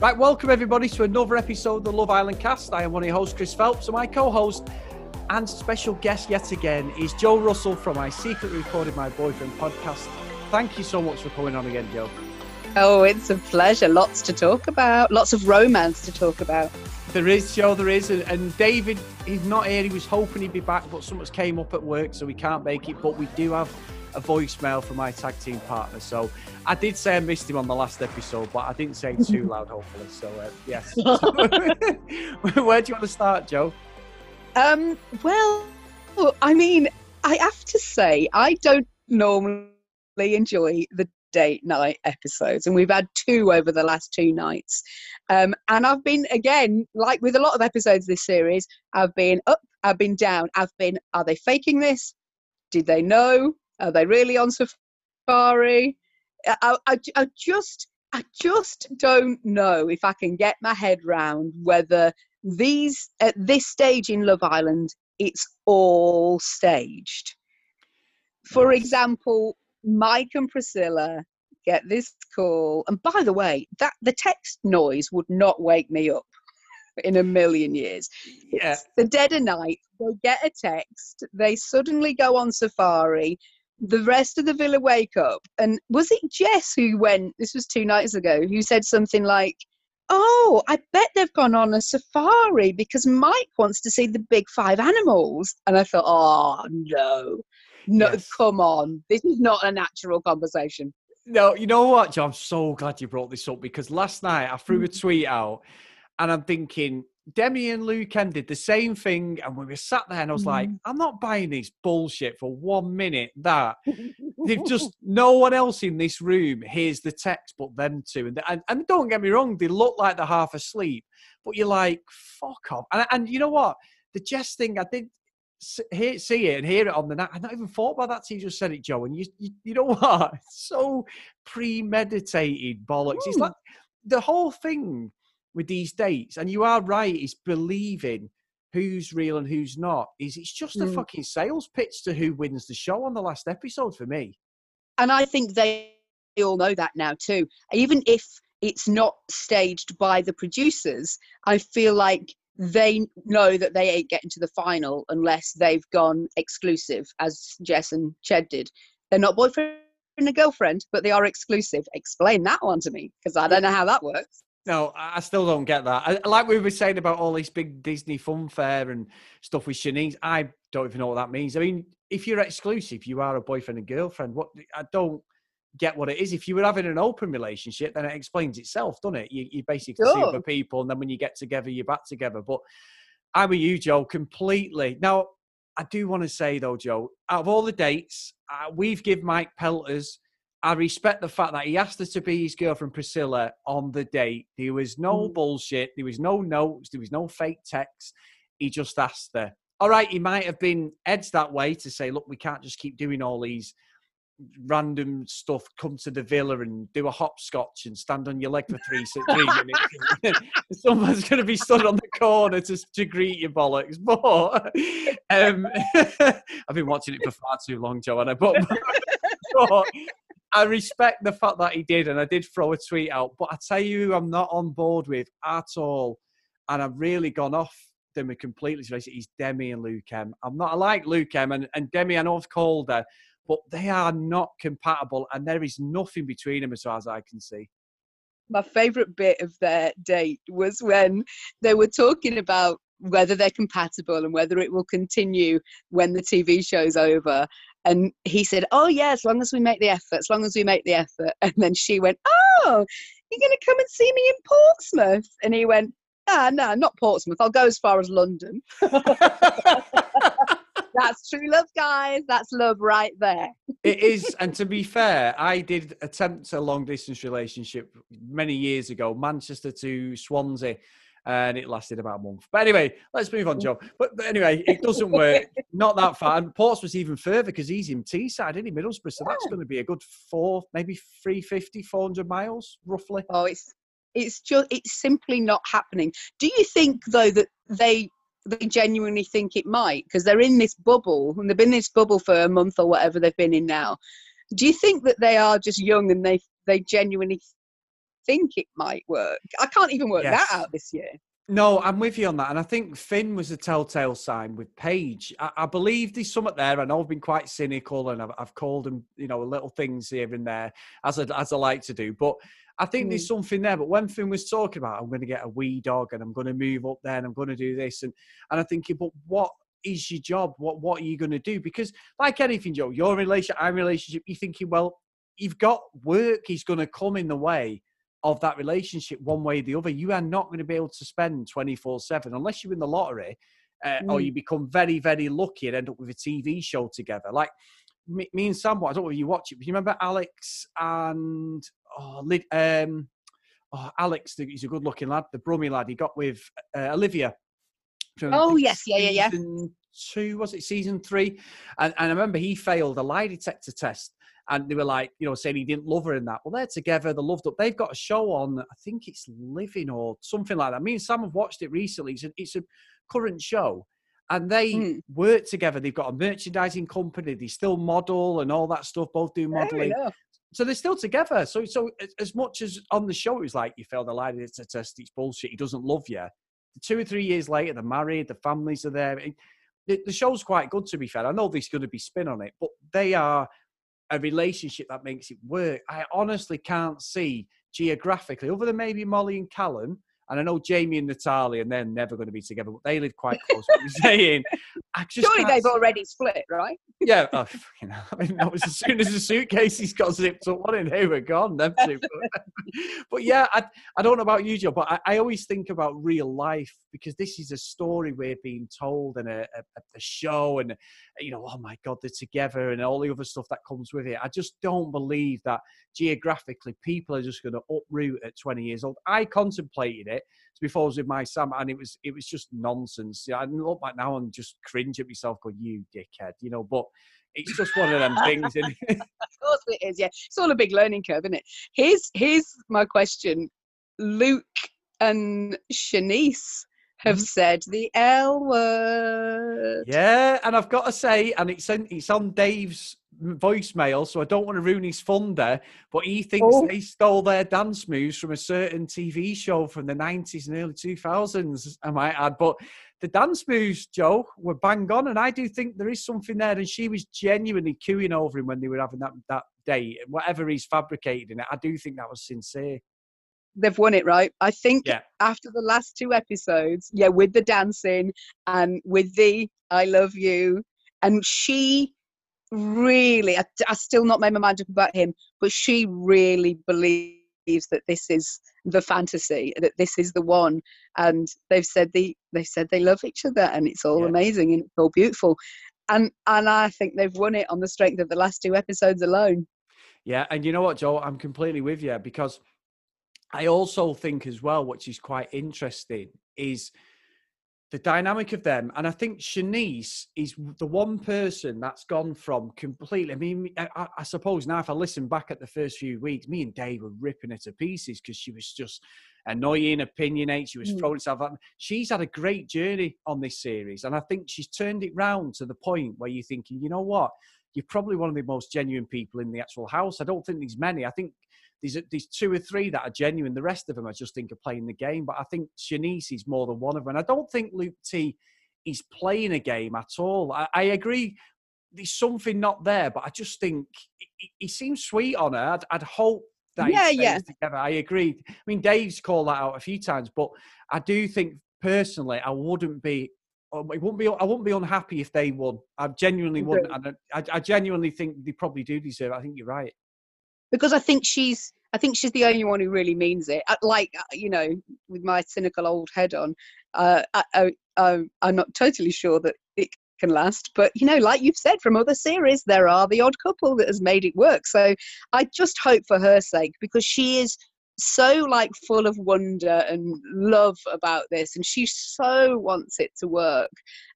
Right, welcome everybody to another episode of the Love Island cast. I am one of your hosts, Chris Phelps, and my co host and special guest yet again is Joe Russell from I Secretly Recorded My Boyfriend podcast. Thank you so much for coming on again, Joe. Oh, it's a pleasure. Lots to talk about, lots of romance to talk about. There is, Joe, there is. And, and David, he's not here. He was hoping he'd be back, but something's came up at work, so we can't make it. But we do have a voicemail from my tag team partner. So I did say I missed him on the last episode, but I didn't say too loud, hopefully. So uh, yes. Where do you want to start, Joe? Um, well, I mean, I have to say, I don't normally enjoy the date night episodes, and we've had two over the last two nights. Um, and I've been, again, like with a lot of episodes this series, I've been up, I've been down, I've been, are they faking this? Did they know? Are they really on safari? I, I, I just I just don't know if I can get my head round whether these at this stage in Love Island it's all staged. For example, Mike and Priscilla get this call, and by the way, that the text noise would not wake me up in a million years. Yeah. It's the dead of night, they get a text, they suddenly go on safari, the rest of the villa wake up. And was it jess who went this was two nights ago who said something like oh i bet they've gone on a safari because mike wants to see the big five animals. And i thought oh no no yes. come on this is not a natural conversation no you know what Joe? i'm so glad you brought this up because last night i threw a mm. tweet out and i'm thinking Demi and Luke did the same thing, and we were sat there, and I was like, mm. I'm not buying this bullshit for one minute. That they've just no one else in this room hears the text but them two, and, and, and don't get me wrong, they look like they're half asleep, but you're like, fuck off. And, and you know what? The Jess thing, I did hear, see it and hear it on the night. I not even thought about that till you just said it, Joe. And you, you, you know what? It's so premeditated bollocks. Ooh. It's like the whole thing with these dates, and you are right, is believing who's real and who's not. Is it's just mm. a fucking sales pitch to who wins the show on the last episode for me. And I think they all know that now too. Even if it's not staged by the producers, I feel like they know that they ain't getting to the final unless they've gone exclusive, as Jess and Ched did. They're not boyfriend and girlfriend, but they are exclusive. Explain that one to me, because I don't know how that works. No, I still don't get that. Like we were saying about all this big Disney fun fair and stuff with Siannise, I don't even know what that means. I mean, if you're exclusive, you are a boyfriend and girlfriend. What I don't get what it is. If you were having an open relationship, then it explains itself, doesn't it? You, you basically sure. see other people, and then when you get together, you're back together. But I'm with you, Joe, completely. Now, I do want to say though, Joe, out of all the dates, uh, we've given Mike Pelters I respect the fact that he asked her to be his girlfriend Priscilla on the date. There was no mm. bullshit. There was no notes. There was no fake text. He just asked her. All right, he might have been edged that way to say, look, we can't just keep doing all these random stuff. Come to the villa and do a hopscotch and stand on your leg for three, three minutes. Someone's going to be stood on the corner to, to greet you, bollocks. But um, I've been watching it for far too long, Joanna. But, but I respect the fact that he did, and I did throw a tweet out. But I tell you, I'm not on board with at all, and I've really gone off them completely. He's Demi and Luke M. I'm not. I like Luke M. and, and Demi. I know I've called her, but they are not compatible, and there is nothing between them as far as I can see. My favourite bit of their date was when they were talking about whether they're compatible and whether it will continue when the TV show's over. And he said, Oh, yeah, as long as we make the effort, as long as we make the effort. And then she went, Oh, you're going to come and see me in Portsmouth? And he went, Ah, no, not Portsmouth. I'll go as far as London. That's true love, guys. That's love right there. it is. And to be fair, I did attempt a long distance relationship many years ago, Manchester to Swansea and it lasted about a month. But anyway, let's move on, Joe. But, but anyway, it doesn't work. Not that far. And Portsmouth's even further because he's in Teesside, isn't he? Middlesbrough. So yeah. that's going to be a good four, maybe 350, 400 miles, roughly. Oh, it's It's just it's simply not happening. Do you think though that they they genuinely think it might because they're in this bubble and they've been in this bubble for a month or whatever they've been in now. Do you think that they are just young and they they genuinely think it might work? I can't even work Yes. that out this year. No, I'm with you on that. And I think Finn was a telltale sign with Paige. I, I believe there's something there. I know I've been quite cynical and I've, I've called him, you know, little things here and there, as I, as I like to do. But I think there's something there. But when Finn was talking about, I'm going to get a wee dog and I'm going to move up there and I'm going to do this. And, and I'm thinking, but what is your job? What, what are you going to do? Because, like anything, Joe, your relationship, our relationship, you're thinking, well, you've got work is going to come in the way of that relationship one way or the other. You are not going to be able to spend 24 7 unless you win the lottery uh, or Mm. you become very, very lucky and end up with a TV show together. Like me, me and Sam, I don't know if you watch it, but you remember Alex and oh, um, oh Alex, he's a good looking lad, the Brummy lad he got with uh, Olivia. from, Oh, yes, yeah, yeah, yeah. Season two, was it season three? And, and I remember he failed a lie detector test and they were like, you know, saying he didn't love her in that. Well, they're together, they're loved up. They've got a show on, I think it's Living or something like that. Me and Sam have watched it recently. It's a, it's a current show. And they Mm. work together. They've got a merchandising company. They still model and all that stuff. Both do modeling. So they're still together. So, so as- much as on the show it was like you failed a lie detector test, it's bullshit. He doesn't love you. Two or three years later, they're married. The families are there. The, the show's quite good, to be fair. I know there's going to be spin on it, but they are a relationship that makes it work. I honestly can't see geographically, other than maybe Molly and Callum. And I know Jamie and Natalia, and they're never going to be together, but they live quite close. What you're saying, I just Surely they've see- already split, right? yeah, oh, fucking hell. I mean, that was as soon as the suitcases got zipped up, one and they were gone. Them two. But, but yeah, I, I don't know about you, Joe, but I, I always think about real life because this is a story we're being told and a, a, a show, and you know, oh my God, they're together and all the other stuff that comes with it. I just don't believe that geographically people are just going to uproot at 20 years old. I contemplated it before I was with my Sam, and it was it was just nonsense. Yeah, I look back now and just cringe at myself, going, "You dickhead," you know. But it's just one of them things. Of course it is, yeah. It's all a big learning curve, isn't it? Here's here's my question. Luke and Siannise have Mhm. said the L word. yeah, and I've got to say, and it's in, it's on Dave's voicemail, so I don't want to ruin his fun there. But he thinks Oh. they stole their dance moves from a certain TV show from the nineties and early two thousands. I might add, but the dance moves, Joe, were bang on, and I do think there is something there. And she was genuinely cooing over him when they were having that that date, whatever he's fabricated in it. I do think that was sincere. They've won it, right? I think Yeah. after the last two episodes, yeah, with the dancing and with the I love you, and she really, I, I still not made my mind up about him, but she really believes that this is the fantasy, that this is the one, and they've said the they said they love each other, and it's all Yeah. amazing and it's all beautiful, and and I think they've won it on the strength of the last two episodes alone. Yeah, and you know what, Joe? I'm completely with you because I also think as well, which is quite interesting, is the dynamic of them. And I think Siannise is the one person that's gone from completely. I mean, I, I- suppose now if I listen back at the first few weeks, me and Dave were ripping her to pieces because she was just annoying, opinionate. She was Mm. throwing herself at me. She's had a great journey on this series. And I think she's turned it round to the point where you're thinking, you know what? You're probably one of the most genuine people in the actual house. I don't think there's many. I think there's, there's two or three that are genuine. The rest of them, I just think, are playing the game. But I think Siannise is more than one of them. And I don't think Luke T is playing a game at all. I, I agree. There's something not there, but I just think he, he seems sweet on her. I'd, I'd hope that Yeah, yeah. together. I agree. I mean, Dave's called that out a few times, but I do think personally, I wouldn't be. oh, It wouldn't be. I wouldn't be unhappy if they won. I genuinely wouldn't. I, I genuinely think they probably do deserve. it. I think you're right. Because I think she's I think she's the only one who really means it. Uh, Like uh, you know, with my cynical old head on, uh, I, I, I'm I'm not totally sure that it can last. But you know, like you've said from other series, there are the odd couple that has made it work. So I just hope for her sake because she is so like full of wonder and love about this and she so wants it to work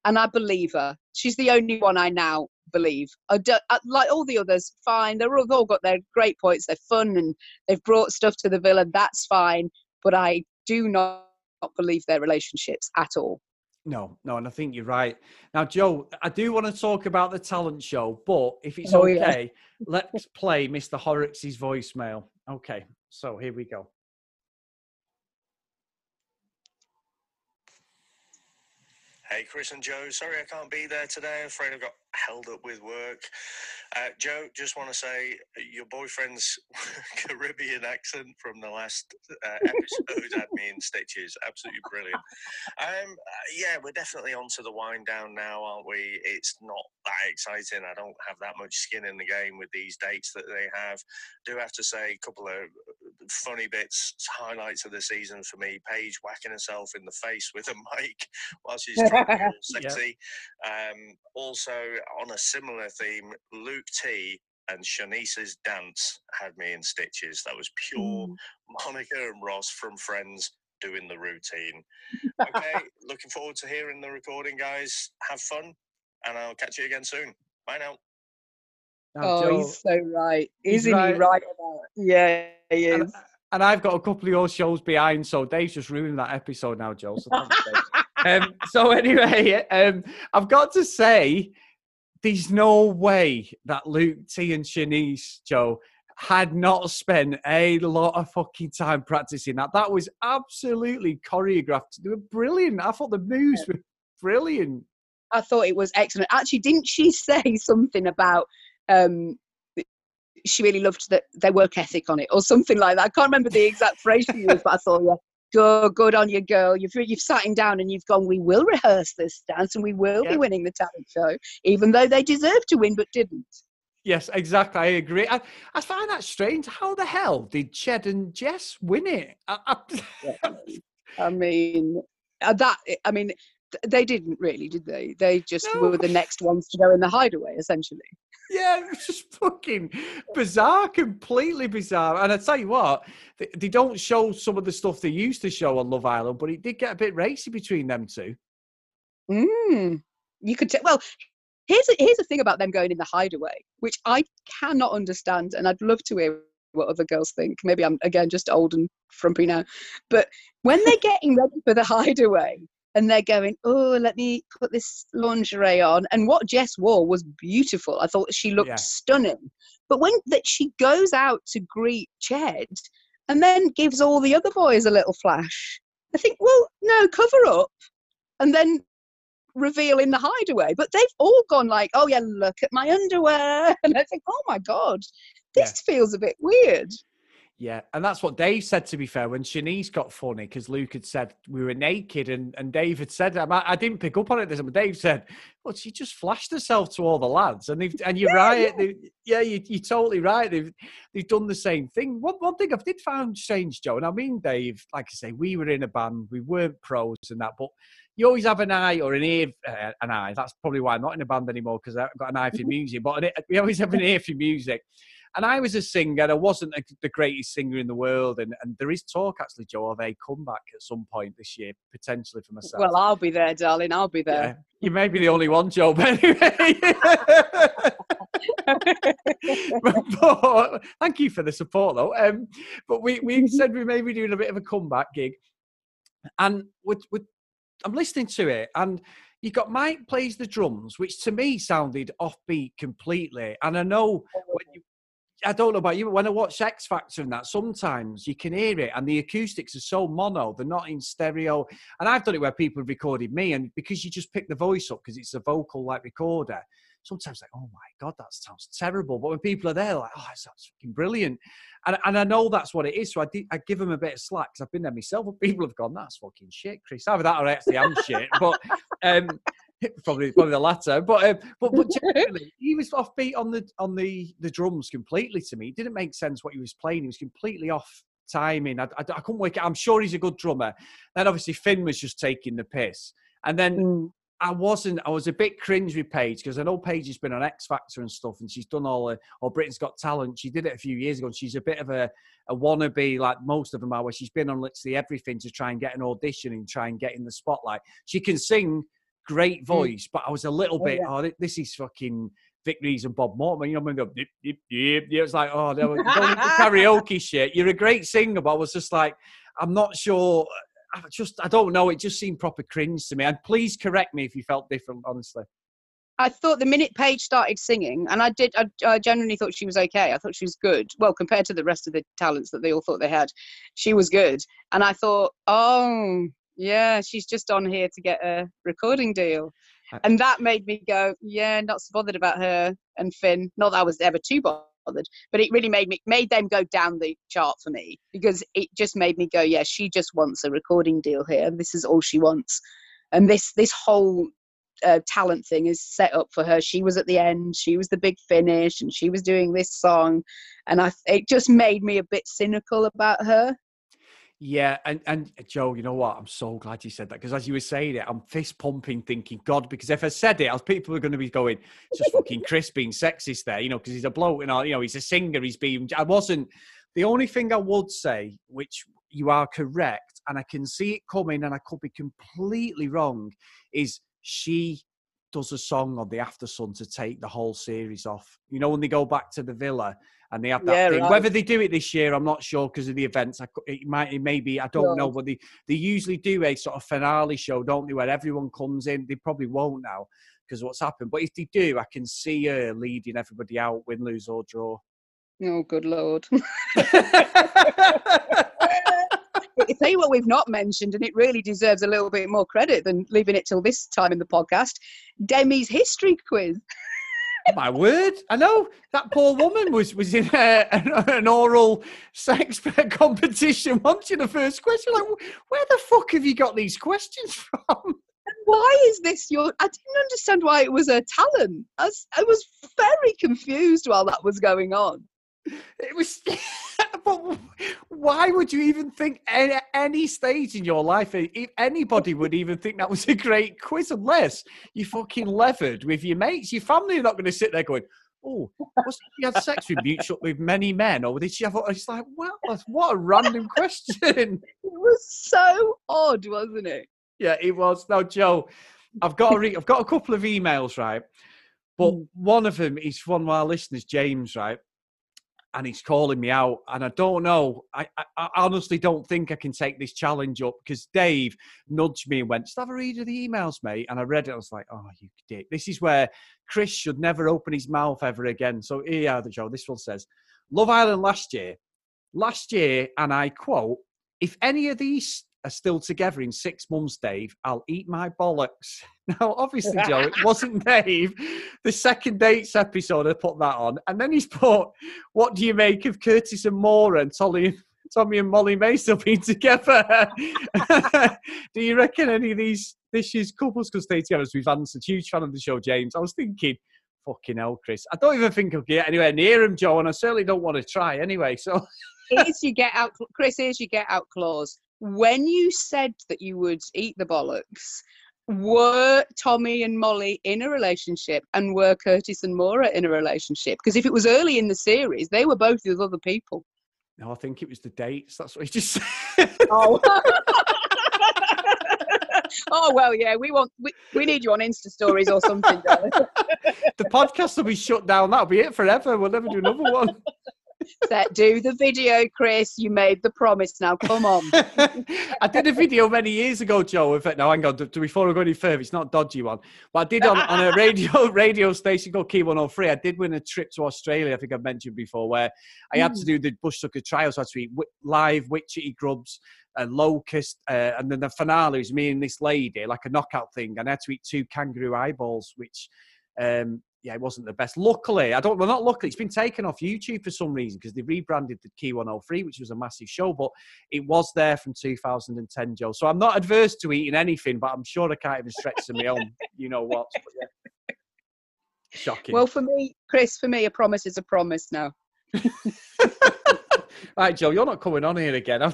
and i believe her she's the only one i now believe I do, I, uh, like all the others fine they're all, they've all got their great points they're fun and they've brought stuff to the villa that's fine but I do not believe their relationships at all. No, no, and I think you're right. Now, Joe, I do want to talk about the talent show, but if it's Oh, yeah. okay, let's play Mr. Horrocks's voicemail. Okay, so here we go. Hey, Chris and Joe. Sorry I can't be there today. I'm afraid I got held up with work. Uh, Joe, just want to say uh, your boyfriend's Caribbean accent from the last uh, episode had me in stitches. Absolutely brilliant. Um, uh, yeah, we're definitely on to the wind down now, aren't we? It's not that exciting. I don't have that much skin in the game with these dates that they have. Do have to say a couple of funny bits, highlights of the season for me. Paige whacking herself in the face with a mic while she's trying to be all sexy. Um, also, on a similar theme, Luke T and Siannise's dance had me in stitches. That was pure Mm. Monica and Ross from Friends doing the routine. Okay, looking forward to hearing the recording, guys. Have fun, and I'll catch you again soon. Bye now. Now, Oh, Joe, he's so right. he's Isn't right. he right about Yeah, he is. and I've got a couple of your shows behind, so Dave's just ruining that episode now, Joe. So, um, so anyway, um, I've got to say, there's no way that Luke T and Siannise Joe had not spent a lot of fucking time practicing that. That was absolutely choreographed. They were brilliant. I thought the moves were brilliant. I thought it was excellent. Actually, didn't she say something about um she really loved that their work ethic on it or something like that? I can't remember the exact phrase she used, but I thought, yeah, good, good on you, girl. You've you've sat him down and you've gone. We will rehearse this dance and we will Yeah. be winning the talent show, even though they deserved to win but didn't. Yes, exactly. I agree. I, I find that strange. How the hell did Ched and Jess win it? I, I, I mean, uh, that I mean, they didn't really, did they? They just No. were the next ones to go in the hideaway, essentially. Yeah, it was just fucking bizarre, completely bizarre. And I tell you what, they, they don't show some of the stuff they used to show on Love Island, but it did get a bit racy between them two. Mm, you could tell. Well, here's a, here's the thing about them going in the hideaway, which I cannot understand, and I'd love to hear what other girls think. Maybe I'm again just old and frumpy now, but when they're getting ready for the hideaway and they're going, oh, let me put this lingerie on, and what Jess wore was beautiful. I thought she looked Yeah. stunning. But when that she goes out to greet Ched and then gives all the other boys a little flash, I think, well, no, cover up and then reveal in the hideaway. But they've all gone like, oh yeah, look at my underwear. And I think, oh my God, Yeah. this feels a bit weird. Yeah, and that's what Dave said. To be fair, when Siannise got funny because Luke had said we were naked, and and Dave had said, I, I didn't pick up on it. This, but Dave said, "Well, she just flashed herself to all the lads," and they've, and you're Yeah, right. they- yeah, you, you're totally right. They've they've done the same thing. One one thing I did find strange, Joe, and I mean, Dave, like I say, we were in a band, we weren't pros and that, but you always have an eye or an ear, uh, an eye. That's probably why I'm not in a band anymore because I've got an eye for music. But an- we always have an ear for music. And I was a singer. I wasn't a, the greatest singer in the world. And, and there is talk, actually, Joe, of a comeback at some point this year, potentially for myself. Well, I'll be there, darling. I'll be yeah. there. You may be the only one, Joe, but anyway. but, thank you for the support, though. Um, but we, we said we may be doing a bit of a comeback gig. And with, with, I'm listening to it, and you got Mike plays the drums, which to me sounded offbeat completely. And I know when you, I don't know about you, but when I watch X Factor and that, sometimes you can hear it, and the acoustics are so mono; they're not in stereo. And I've done it where people have recorded me, and because you just pick the voice up because it's a vocal like recorder, sometimes like, oh my god, that sounds terrible. But when people are there, like, oh, that sounds fucking brilliant. And, and I know that's what it is. So I, I give them a bit of slack because I've been there myself. But people have gone, that's fucking shit, Chris. Either that or actually am shit. But um, probably probably the latter. But um, but but generally, he was offbeat on the on the the drums completely. To me, it didn't make sense what he was playing. He was completely off timing. I, I, I couldn't work it. I'm sure he's a good drummer. Then obviously Finn was just taking the piss. And then Mm. I wasn't. I was a bit cringe with Paige because I know Paige has been on X Factor and stuff, and she's done all the or Britain's Got Talent. She did it a few years ago, and she's a bit of a, a wannabe, like most of them are, where she's been on literally everything to try and get an audition and try and get in the spotlight. She can sing, great mm. voice, but I was a little Oh, bit. yeah. Oh, this is fucking Vic Reeves and Bob Mortimer. You know, when they go, yip, yip, yip, yip. It's like, oh, no, you don't the karaoke shit. You're a great singer, but I was just like, I'm not sure. I just I don't know. It just seemed proper cringe to me. And please correct me if you felt different. Honestly. I thought the minute Paige started singing, and I did, I, I genuinely thought she was okay. I thought she was good. Well, compared to the rest of the talents that they all thought they had, she was good. And I thought, oh, yeah, she's just on here to get a recording deal. And that made me go, yeah, not so bothered about her and Finn. Not that I was ever too bothered, but it really made me made them go down the chart for me because it just made me go, yeah, she just wants a recording deal here. This is all she wants. And this this whole uh, talent thing is set up for her. She was at the end. She was the big finish, and she was doing this song, and I it just made me a bit cynical about her. Yeah, and and uh, Joe, you know what? I'm so glad you said that because as you were saying it, I'm fist pumping, thinking, God, because if I said it, people are going to be going, it's just fucking Chris being sexist there, you know, because he's a bloke and all, you know, he's a singer, he's being. I wasn't. The only thing I would say, which you are correct, and I can see it coming, and I could be completely wrong, is she does a song on the After Sun to take the whole series off. You know, when they go back to the villa and they have that Yeah, thing. right. Whether they do it this year, I'm not sure because of the events. I, it might, it may be, I don't No. know, but they, they usually do a sort of finale show, don't they, where everyone comes in. They probably won't now because what's happened. But if they do, I can see her leading everybody out, win, lose, or draw. Oh, good lord! I tell you what, we've not mentioned, and it really deserves a little bit more credit than leaving it till this time in the podcast. Demi's history quiz. My word, I know that poor woman was was in a, an, an oral sex competition. Once in the first question, like, where the fuck have you got these questions from? Why is this your? I didn't understand why it was a talent. I was, I was very confused while that was going on. It was. but why would you even think at any stage in your life, anybody would even think that was a great quiz, unless you fucking levered with your mates? Your family are not going to sit there going, "Oh, was she had sex with mutual with many men, or did she have?" It's like, well, what a random question. It was so odd, wasn't it? Yeah, it was. Now, Joe, I've got a re- I've got a couple of emails, right? But Mm. one of them is from our listeners, James, right? And he's calling me out, and I don't know. I, I, I honestly don't think I can take this challenge up because Dave nudged me and went, "Just have a read of the emails, mate." And I read it. I was like, "Oh, you dick! This is where Chris should never open his mouth ever again." So here, are, Joe. This one says, "Love Island last year, last year, and I quote: If any of these are still together in six months, Dave, I'll eat my bollocks. Now, obviously, Joe, it wasn't Dave. The second dates episode, I put that on. And then he's put, What do you make of Curtis and Maura and Tommy, Tommy and Molly-Mae still being together? do you reckon any of these this year's couples could stay together? As we've answered. Huge fan of the show, James. I was thinking, Fucking hell, Chris. I don't even think I'll get anywhere near him, Joe, and I certainly don't want to try anyway. So Here's your get out, Chris. Here's your get out clause. When you said that you would eat the bollocks, were Tommy and Molly in a relationship, and were Curtis and Maura in a relationship? Because if it was early in the series, they were both with other people. no, I think it was the dates. That's what he just said. Oh. oh well, yeah. We want we, we need you on Insta stories or something. the podcast will be shut down. That'll be it forever. We'll never do another one. Set, do the video, Chris. You made the promise. Now come on. I did a video many years ago, Joe. In fact, no, hang on. Before I go any further, it's not a dodgy one. But I did on, on a radio radio station called Key 103. I did win a trip to Australia. I think I've mentioned before, where I had to do the bushtucker trials. I had to eat live witchetty grubs, a locust, uh, and then the finale was me and this lady, like a knockout thing. And I had to eat two kangaroo eyeballs, which. Um, yeah, it wasn't the best. Luckily, I don't. Well, not luckily. It's been taken off YouTube for some reason because they rebranded the Key 103, which was a massive show. But it was there from 2010, Joe. So I'm not adverse to eating anything, but I'm sure I can't even stretch to my own. You know what? Yeah. Shocking. Well, for me, Chris, for me, a promise is a promise. Now. right, Joe, you're not coming on here again.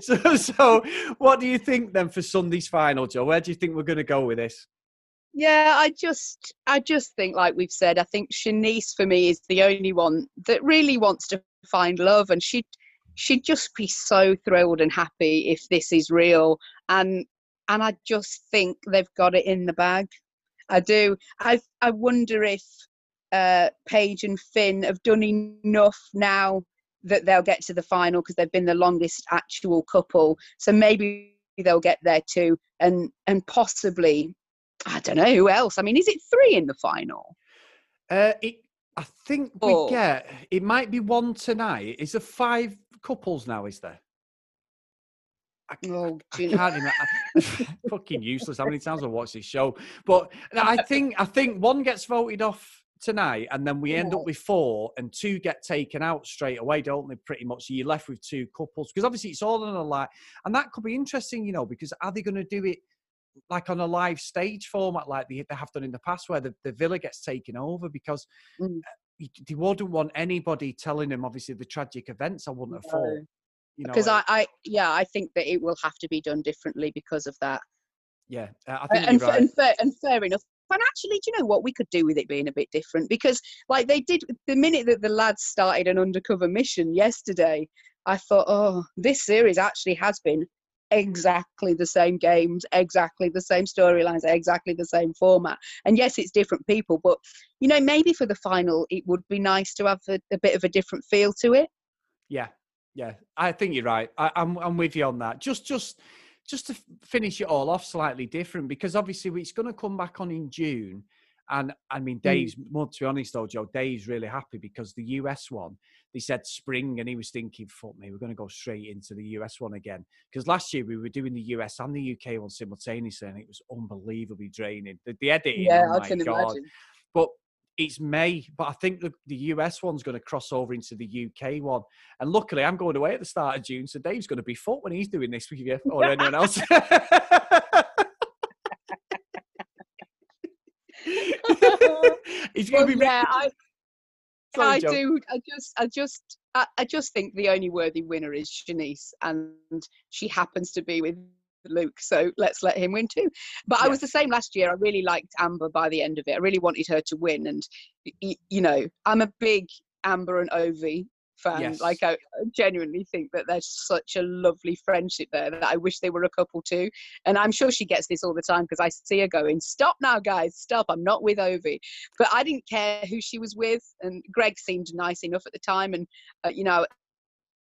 So, so, what do you think then for Sunday's final, Joe? Where do you think we're going to go with this? Yeah, I just, I just think, like we've said, I think Siannise for me is the only one that really wants to find love, and she, she'd just be so thrilled and happy if this is real, and and I just think they've got it in the bag. I do. I, I wonder if uh, Paige and Finn have done enough now that they'll get to the final because they've been the longest actual couple. So maybe they'll get there too, and and possibly, I don't know who else. I mean, is it three in the final? Uh, it, I think we get it might be one tonight. Is there five couples now? Is there? I, Oh, I know- can't remember. fucking useless. How many times I watched this show? But I think I think one gets voted off tonight, and then we end up with four, and two get taken out straight away, don't they? Pretty much, so you're left with two couples because obviously it's all on a live, and that could be interesting, you know, because are they going to do it? Like on a live stage format, like they, they have done in the past, where the, the villa gets taken over, because Mm. uh, you- they wouldn't want anybody telling them, obviously, the tragic events. I wouldn't have thought, you know, because I, I yeah i think that it will have to be done differently because of that yeah, uh, I think and, right. and, fair, and fair enough and actually do you know what we could do with it being a bit different because like they did the minute that the lads started an undercover mission yesterday i thought oh this series actually has been exactly the same games exactly the same storylines exactly the same format and yes it's different people but you know maybe for the final it would be nice to have a, a bit of a different feel to it Yeah, yeah, I think you're right. I, I'm I'm with you on that. Just just just to finish it all off slightly different because obviously it's going to come back on in June, and I mean mm. Dave's. Well, to be honest though, Joe, Dave's really happy because the US one they said spring, and he was thinking, "Fuck me, we're going to go straight into the US one again." Because last year we were doing the US and the UK one simultaneously, and it was unbelievably draining. The, the editing, yeah oh i can god! imagine but it's May. But I think the, the US one's going to cross over into the UK one. And luckily, I'm going away at the start of June, so Dave's going to be foot when he's doing this with you or anyone else. he's going to be. yeah i Sorry, I Joe. do. I just, I just, I, I just think the only worthy winner is Siannise, and she happens to be with Luke. So let's let him win too. But I was the same last year. I really liked Amber by the end of it. I really wanted her to win, and you know, I'm a big Amber and Ovie fan. Yes. Like I genuinely think that there's such a lovely friendship there that I wish they were a couple too. And I'm sure she gets this all the time because I see her going, "Stop now, guys! Stop! I'm not with Ovie." But I didn't care who she was with, and Greg seemed nice enough at the time, and uh, you know,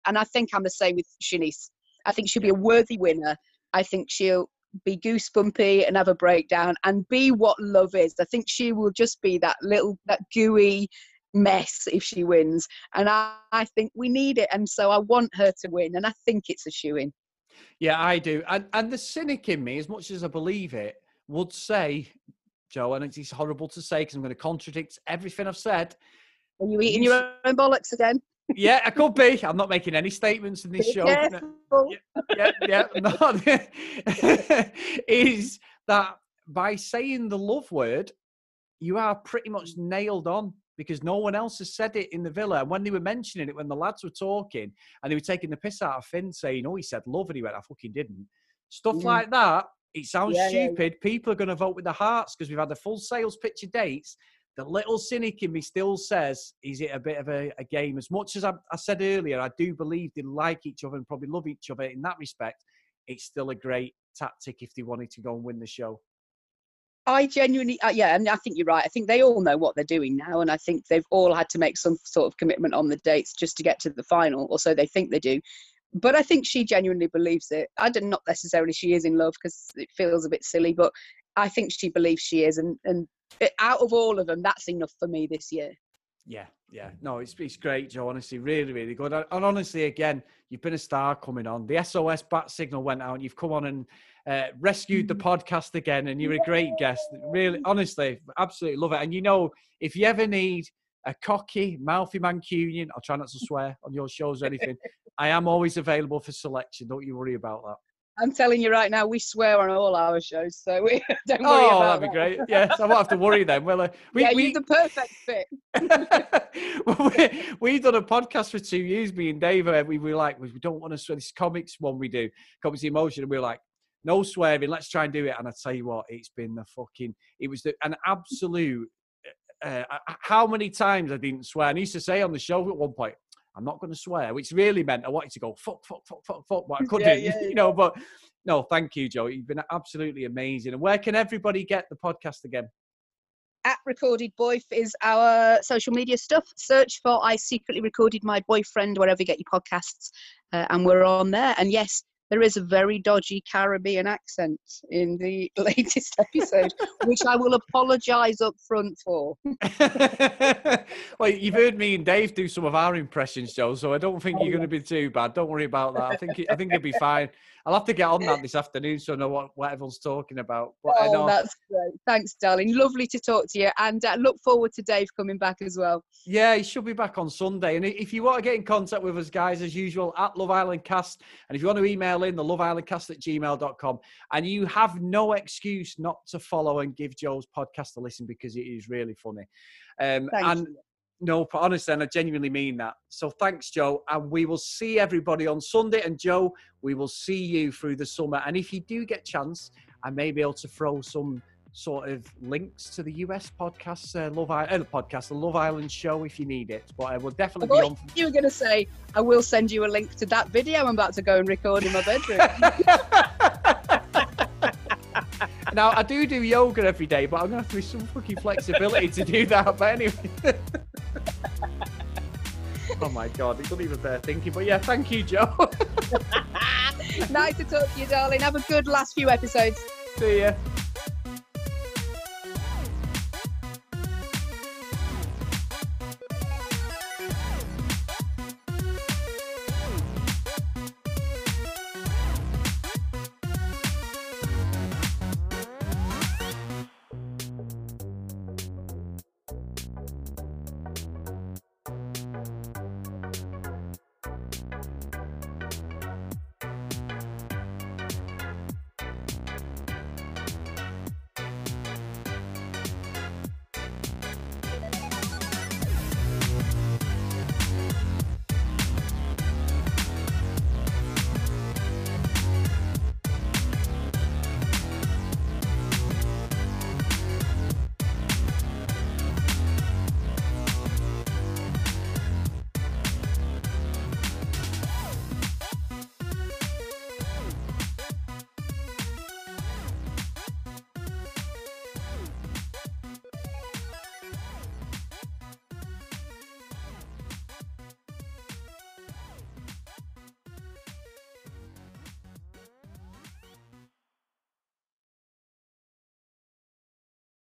and I think I'm the same with Siannise. I think she'll be a worthy winner. I think she'll be goosebumpy and have a breakdown and be what love is. I think she will just be that little, that gooey mess if she wins. And I, I think we need it. And so I want her to win. And I think it's a shoe in. Yeah, I do. And, and the cynic in me, as much as I believe it, would say, Joe, and it's horrible to say because I'm going to contradict everything I've said. Are you eating You your own bollocks again? Yeah, I could be. I'm not making any statements in this Be show. Uh, careful. yeah, yeah, no, is that by saying the love word, you are pretty much mm. nailed on because no one else has said it in the villa. And when they were mentioning it, when the lads were talking and they were taking the piss out of Finn saying, Oh, he said love, and he went, I fucking didn't. Stuff Mm. like that, it sounds Yeah, yeah, yeah. stupid. People are going to vote with their hearts because we've had the full sales picture dates. The little cynic in me still says, is it a bit of a, a game? As much as I, I said earlier, I do believe they like each other and probably love each other in that respect. It's still a great tactic if they wanted to go and win the show. I genuinely, uh, yeah, and I think you're right. I think they all know what they're doing now, and I think they've all had to make some sort of commitment on the dates just to get to the final, or so they think they do. But I think she genuinely believes it. I don't not necessarily she is in love because it feels a bit silly, but I think she believes she is, and and it- out of all of them, that's enough for me this year. Yeah, yeah. No, it's, it's great, Joe. Honestly, really, really good. And and honestly, again, you've been a star coming on. The SOS bat signal went out, and you've come on and uh, rescued the podcast again. And you're a great guest. Really, honestly, absolutely love it. And you know, if you ever need a cocky, mouthy Mancunian, I'll try not to swear on your shows or anything. I am always available for selection. Don't you worry about that. I'm telling you right now, we swear on all our shows, so we don't worry Oh, about that'd be that. great. Yes, I won't have to worry then. Will I? We, yeah, we, you're the perfect fit. well, we, we've done a podcast for two years, me and Dave. and We were like, we don't want to swear. This comics one we do, comics emotion, and we were like, no swearing. Let's try and do it. And I tell you what, it's been the fucking. It was the, an absolute. Uh, uh, how many times I didn't swear? And I used to say on the show at one point, I'm not going to swear, which really meant I wanted to go fuck, fuck, fuck, fuck, fuck, but I couldn't, yeah, you know. But no, thank you, Joe. You've been absolutely amazing. And where can everybody get the podcast again? at recorded boyf is our social media stuff. Search for I secretly recorded my boyfriend wherever you get your podcasts, uh, and we're on there. And yes, there is a very dodgy Caribbean accent in the latest episode, which I will apologise up front for. well, you've heard me and Dave do some of our impressions, Joe, so I don't think you're going to be too bad. Don't worry about that. I think I think it'll be fine. I'll have to get on that this afternoon so I know what, what everyone's talking about. But I Oh, know, that's great. Thanks, darling. Lovely to talk to you, and uh, look forward to Dave coming back as well. yeah, he should be back on Sunday. And if you want to get in contact with us, guys, as usual, at Love Island Cast, and if you want to email in, the Love Island Cast at gmail.com, and you have no excuse not to follow and give Joe's podcast a listen because it is really funny. Um, and you. No, but honestly, and I genuinely mean that. So thanks, Joe. And we will see everybody on Sunday. And Joe, we will see you through the summer. And if you do get chance, I may be able to throw some sort of links to the US podcast, uh, Love Island, uh, podcast, the Love Island show, if you need it. But I will I definitely be on. you were going to say, I will send you a link to that video I'm about to go and record in my bedroom. now I do do yoga every day, but I'm gonna have to be some fucking flexibility to do that. But anyway. oh my god, it doesn't even bear thinking. But yeah, thank you, Joe. nice to talk to you, darling. Have a good last few episodes. see ya.